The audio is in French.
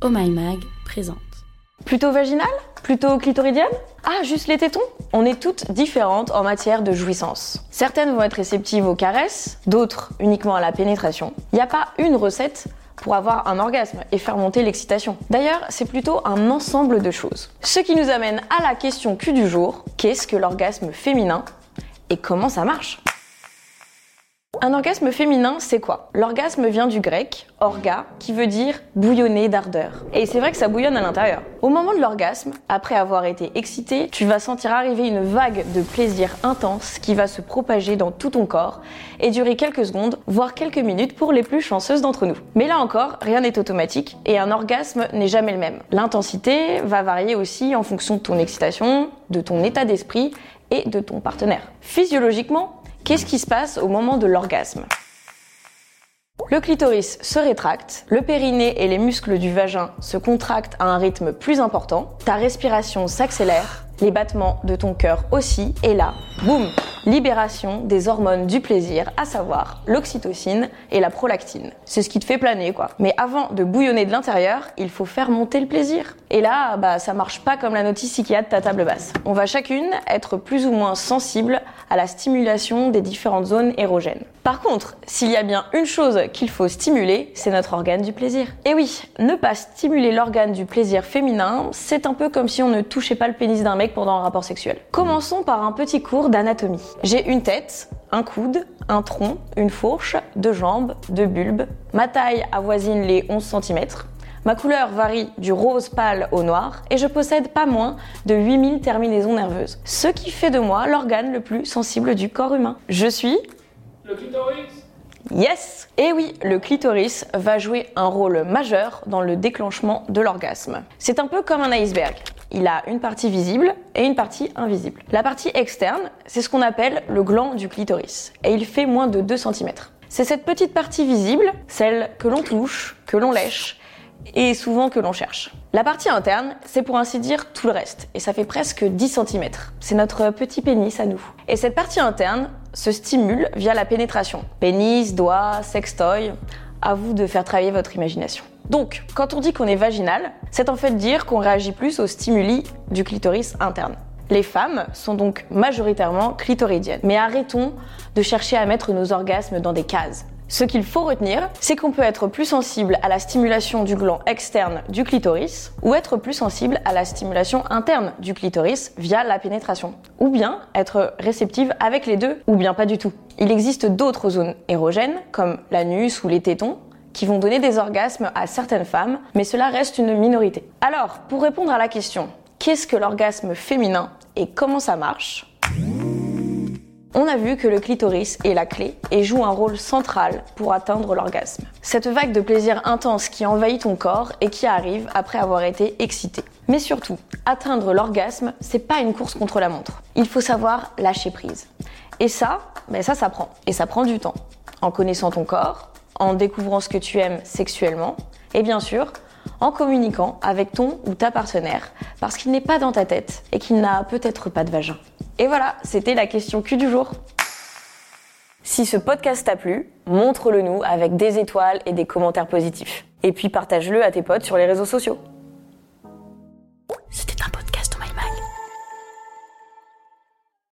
Oh My Mag présente. Plutôt vaginal? Plutôt clitoridienne? Ah, juste les tétons? On est toutes différentes en matière de jouissance. Certaines vont être réceptives aux caresses, d'autres uniquement à la pénétration. Il n'y a pas une recette pour avoir un orgasme et faire monter l'excitation. D'ailleurs, c'est plutôt un ensemble de choses. Ce qui nous amène à la question Q du jour, qu'est-ce que l'orgasme féminin et comment ça marche? Un orgasme féminin, c'est quoi? L'orgasme vient du grec orga, qui veut dire bouillonner d'ardeur. Et c'est vrai que ça bouillonne à l'intérieur. Au moment de l'orgasme, après avoir été excité, tu vas sentir arriver une vague de plaisir intense qui va se propager dans tout ton corps et durer quelques secondes, voire quelques minutes pour les plus chanceuses d'entre nous. Mais là encore, rien n'est automatique et un orgasme n'est jamais le même. L'intensité va varier aussi en fonction de ton excitation, de ton état d'esprit et de ton partenaire. Physiologiquement, Qu'est-ce qui se passe au moment de l'orgasme? Le clitoris se rétracte, le périnée et les muscles du vagin se contractent à un rythme plus important, ta respiration s'accélère, les battements de ton cœur aussi, et là, boum, libération des hormones du plaisir, à savoir l'oxytocine et la prolactine. C'est ce qui te fait planer, quoi. Mais avant de bouillonner de l'intérieur, il faut faire monter le plaisir. Et là, bah, ça marche pas comme la notice a de ta table basse. On va chacune être plus ou moins sensible à la stimulation des différentes zones érogènes. Par contre, s'il y a bien une chose qu'il faut stimuler, c'est notre organe du plaisir. Et oui, ne pas stimuler l'organe du plaisir féminin, c'est un peu comme si on ne touchait pas le pénis d'un mec pendant un rapport sexuel. Commençons par un petit cours d'anatomie. J'ai une tête, un coude, un tronc, une fourche, deux jambes, deux bulbes. Ma taille avoisine les 11 cm. Ma couleur varie du rose pâle au noir et je possède pas moins de 8000 terminaisons nerveuses, ce qui fait de moi l'organe le plus sensible du corps humain. Je suis le clitoris Yes Et oui, le clitoris va jouer un rôle majeur dans le déclenchement de l'orgasme. C'est un peu comme un iceberg. Il a une partie visible et une partie invisible. La partie externe, c'est ce qu'on appelle le gland du clitoris. Et il fait moins de 2 cm. C'est cette petite partie visible, celle que l'on touche, que l'on lèche, et souvent que l'on cherche. La partie interne, c'est pour ainsi dire tout le reste, et ça fait presque 10 cm. C'est notre petit pénis à nous. Et cette partie interne se stimule via la pénétration. Pénis, doigts, sextoy, à vous de faire travailler votre imagination. Donc, quand on dit qu'on est vaginal, c'est en fait dire qu'on réagit plus aux stimuli du clitoris interne. Les femmes sont donc majoritairement clitoridiennes. Mais arrêtons de chercher à mettre nos orgasmes dans des cases. Ce qu'il faut retenir, c'est qu'on peut être plus sensible à la stimulation du gland externe du clitoris ou être plus sensible à la stimulation interne du clitoris via la pénétration. Ou bien être réceptive avec les deux, ou bien pas du tout. Il existe d'autres zones érogènes, comme l'anus ou les tétons, qui vont donner des orgasmes à certaines femmes, mais cela reste une minorité. Alors, pour répondre à la question, qu'est-ce que l'orgasme féminin et comment ça marche? On a vu que le clitoris est la clé et joue un rôle central pour atteindre l'orgasme. Cette vague de plaisir intense qui envahit ton corps et qui arrive après avoir été excité. Mais surtout, atteindre l'orgasme, c'est pas une course contre la montre. Il faut savoir lâcher prise. Et ça, ben ça, ça prend. Et ça prend du temps. En connaissant ton corps, en découvrant ce que tu aimes sexuellement, et bien sûr, en communiquant avec ton ou ta partenaire, parce qu'il n'est pas dans ta tête et qu'il n'a peut-être pas de vagin. Et voilà, c'était la question Q du jour. Si ce podcast t'a plu, montre-le nous avec des étoiles et des commentaires positifs. Et puis partage-le à tes potes sur les réseaux sociaux.